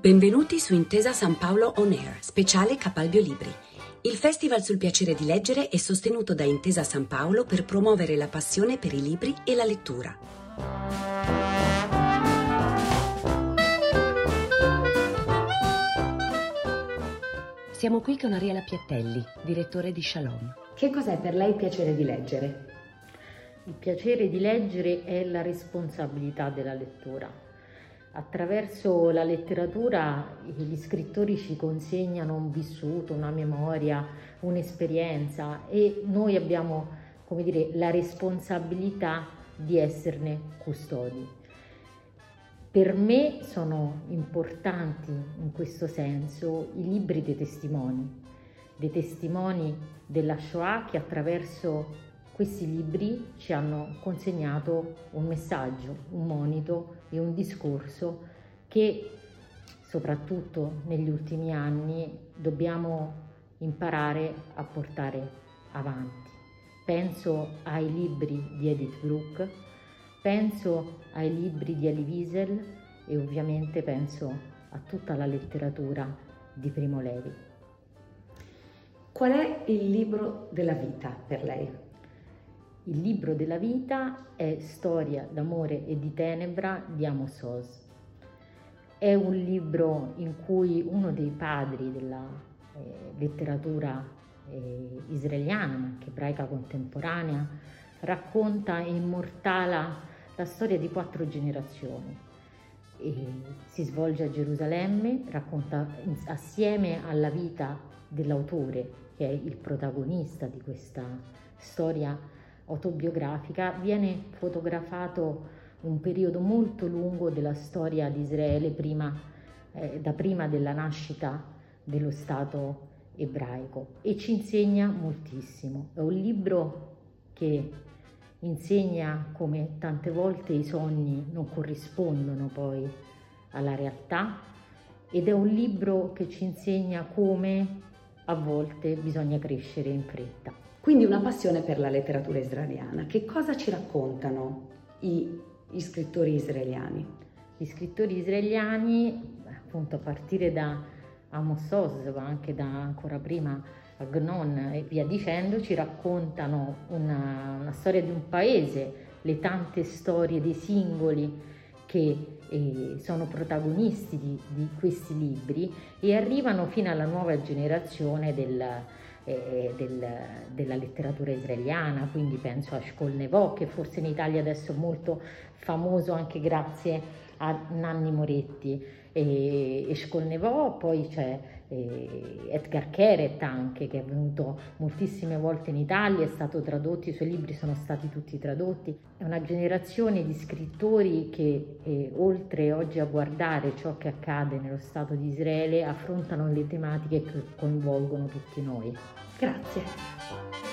Benvenuti su Intesa San Paolo On Air, speciale Capalbio Libri. Il festival sul piacere di leggere è sostenuto da Intesa San Paolo per promuovere la passione per i libri e la lettura. Siamo qui con Ariela Piattelli, direttore di Shalom. Che cos'è per lei il piacere di leggere? Il piacere di leggere è la responsabilità della lettura Attraverso la letteratura gli scrittori ci consegnano un vissuto, una memoria, un'esperienza e noi abbiamo, come dire, la responsabilità di esserne custodi. Per me sono importanti in questo senso i libri dei testimoni, dei testimoni della Shoah che attraverso questi libri ci hanno consegnato un messaggio, un monito e un discorso che soprattutto negli ultimi anni dobbiamo imparare a portare avanti. Penso ai libri di Edith Brooke, penso ai libri di Elie Wiesel e ovviamente penso a tutta la letteratura di Primo Levi. Qual è il libro della vita per lei? Il libro della vita è Storia d'amore e di tenebra di Amos Oz. È un libro in cui uno dei padri della eh, letteratura eh, israeliana, ma anche ebraica contemporanea, racconta e immortala la storia di quattro generazioni. E si svolge a Gerusalemme, racconta assieme alla vita dell'autore, che è il protagonista di questa storia autobiografica viene fotografato un periodo molto lungo della storia di Israele prima, eh, da prima della nascita dello Stato ebraico e ci insegna moltissimo. È un libro che insegna come tante volte i sogni non corrispondono poi alla realtà ed è un libro che ci insegna come a volte bisogna crescere in fretta. Quindi una passione per la letteratura israeliana. Che cosa ci raccontano i, gli scrittori israeliani? Gli scrittori israeliani, appunto a partire da Amos Oz, ma anche da ancora prima Agnon e via dicendo, ci raccontano una, una storia di un paese, le tante storie dei singoli che eh, sono protagonisti di, di, questi libri e arrivano fino alla nuova generazione del, eh, del, della letteratura israeliana, quindi penso a Shkolnevo che forse in Italia adesso è molto famoso anche grazie a Nanni Moretti. E, e Shkolnevo, poi c'è eh, Edgar Keret anche che è venuto moltissime volte in Italia, è stato tradotto, i suoi libri sono stati tutti tradotti, è una generazione di scrittori che eh, oltre oggi a guardare ciò che accade nello Stato di Israele affrontano le tematiche che coinvolgono tutti noi. Grazie.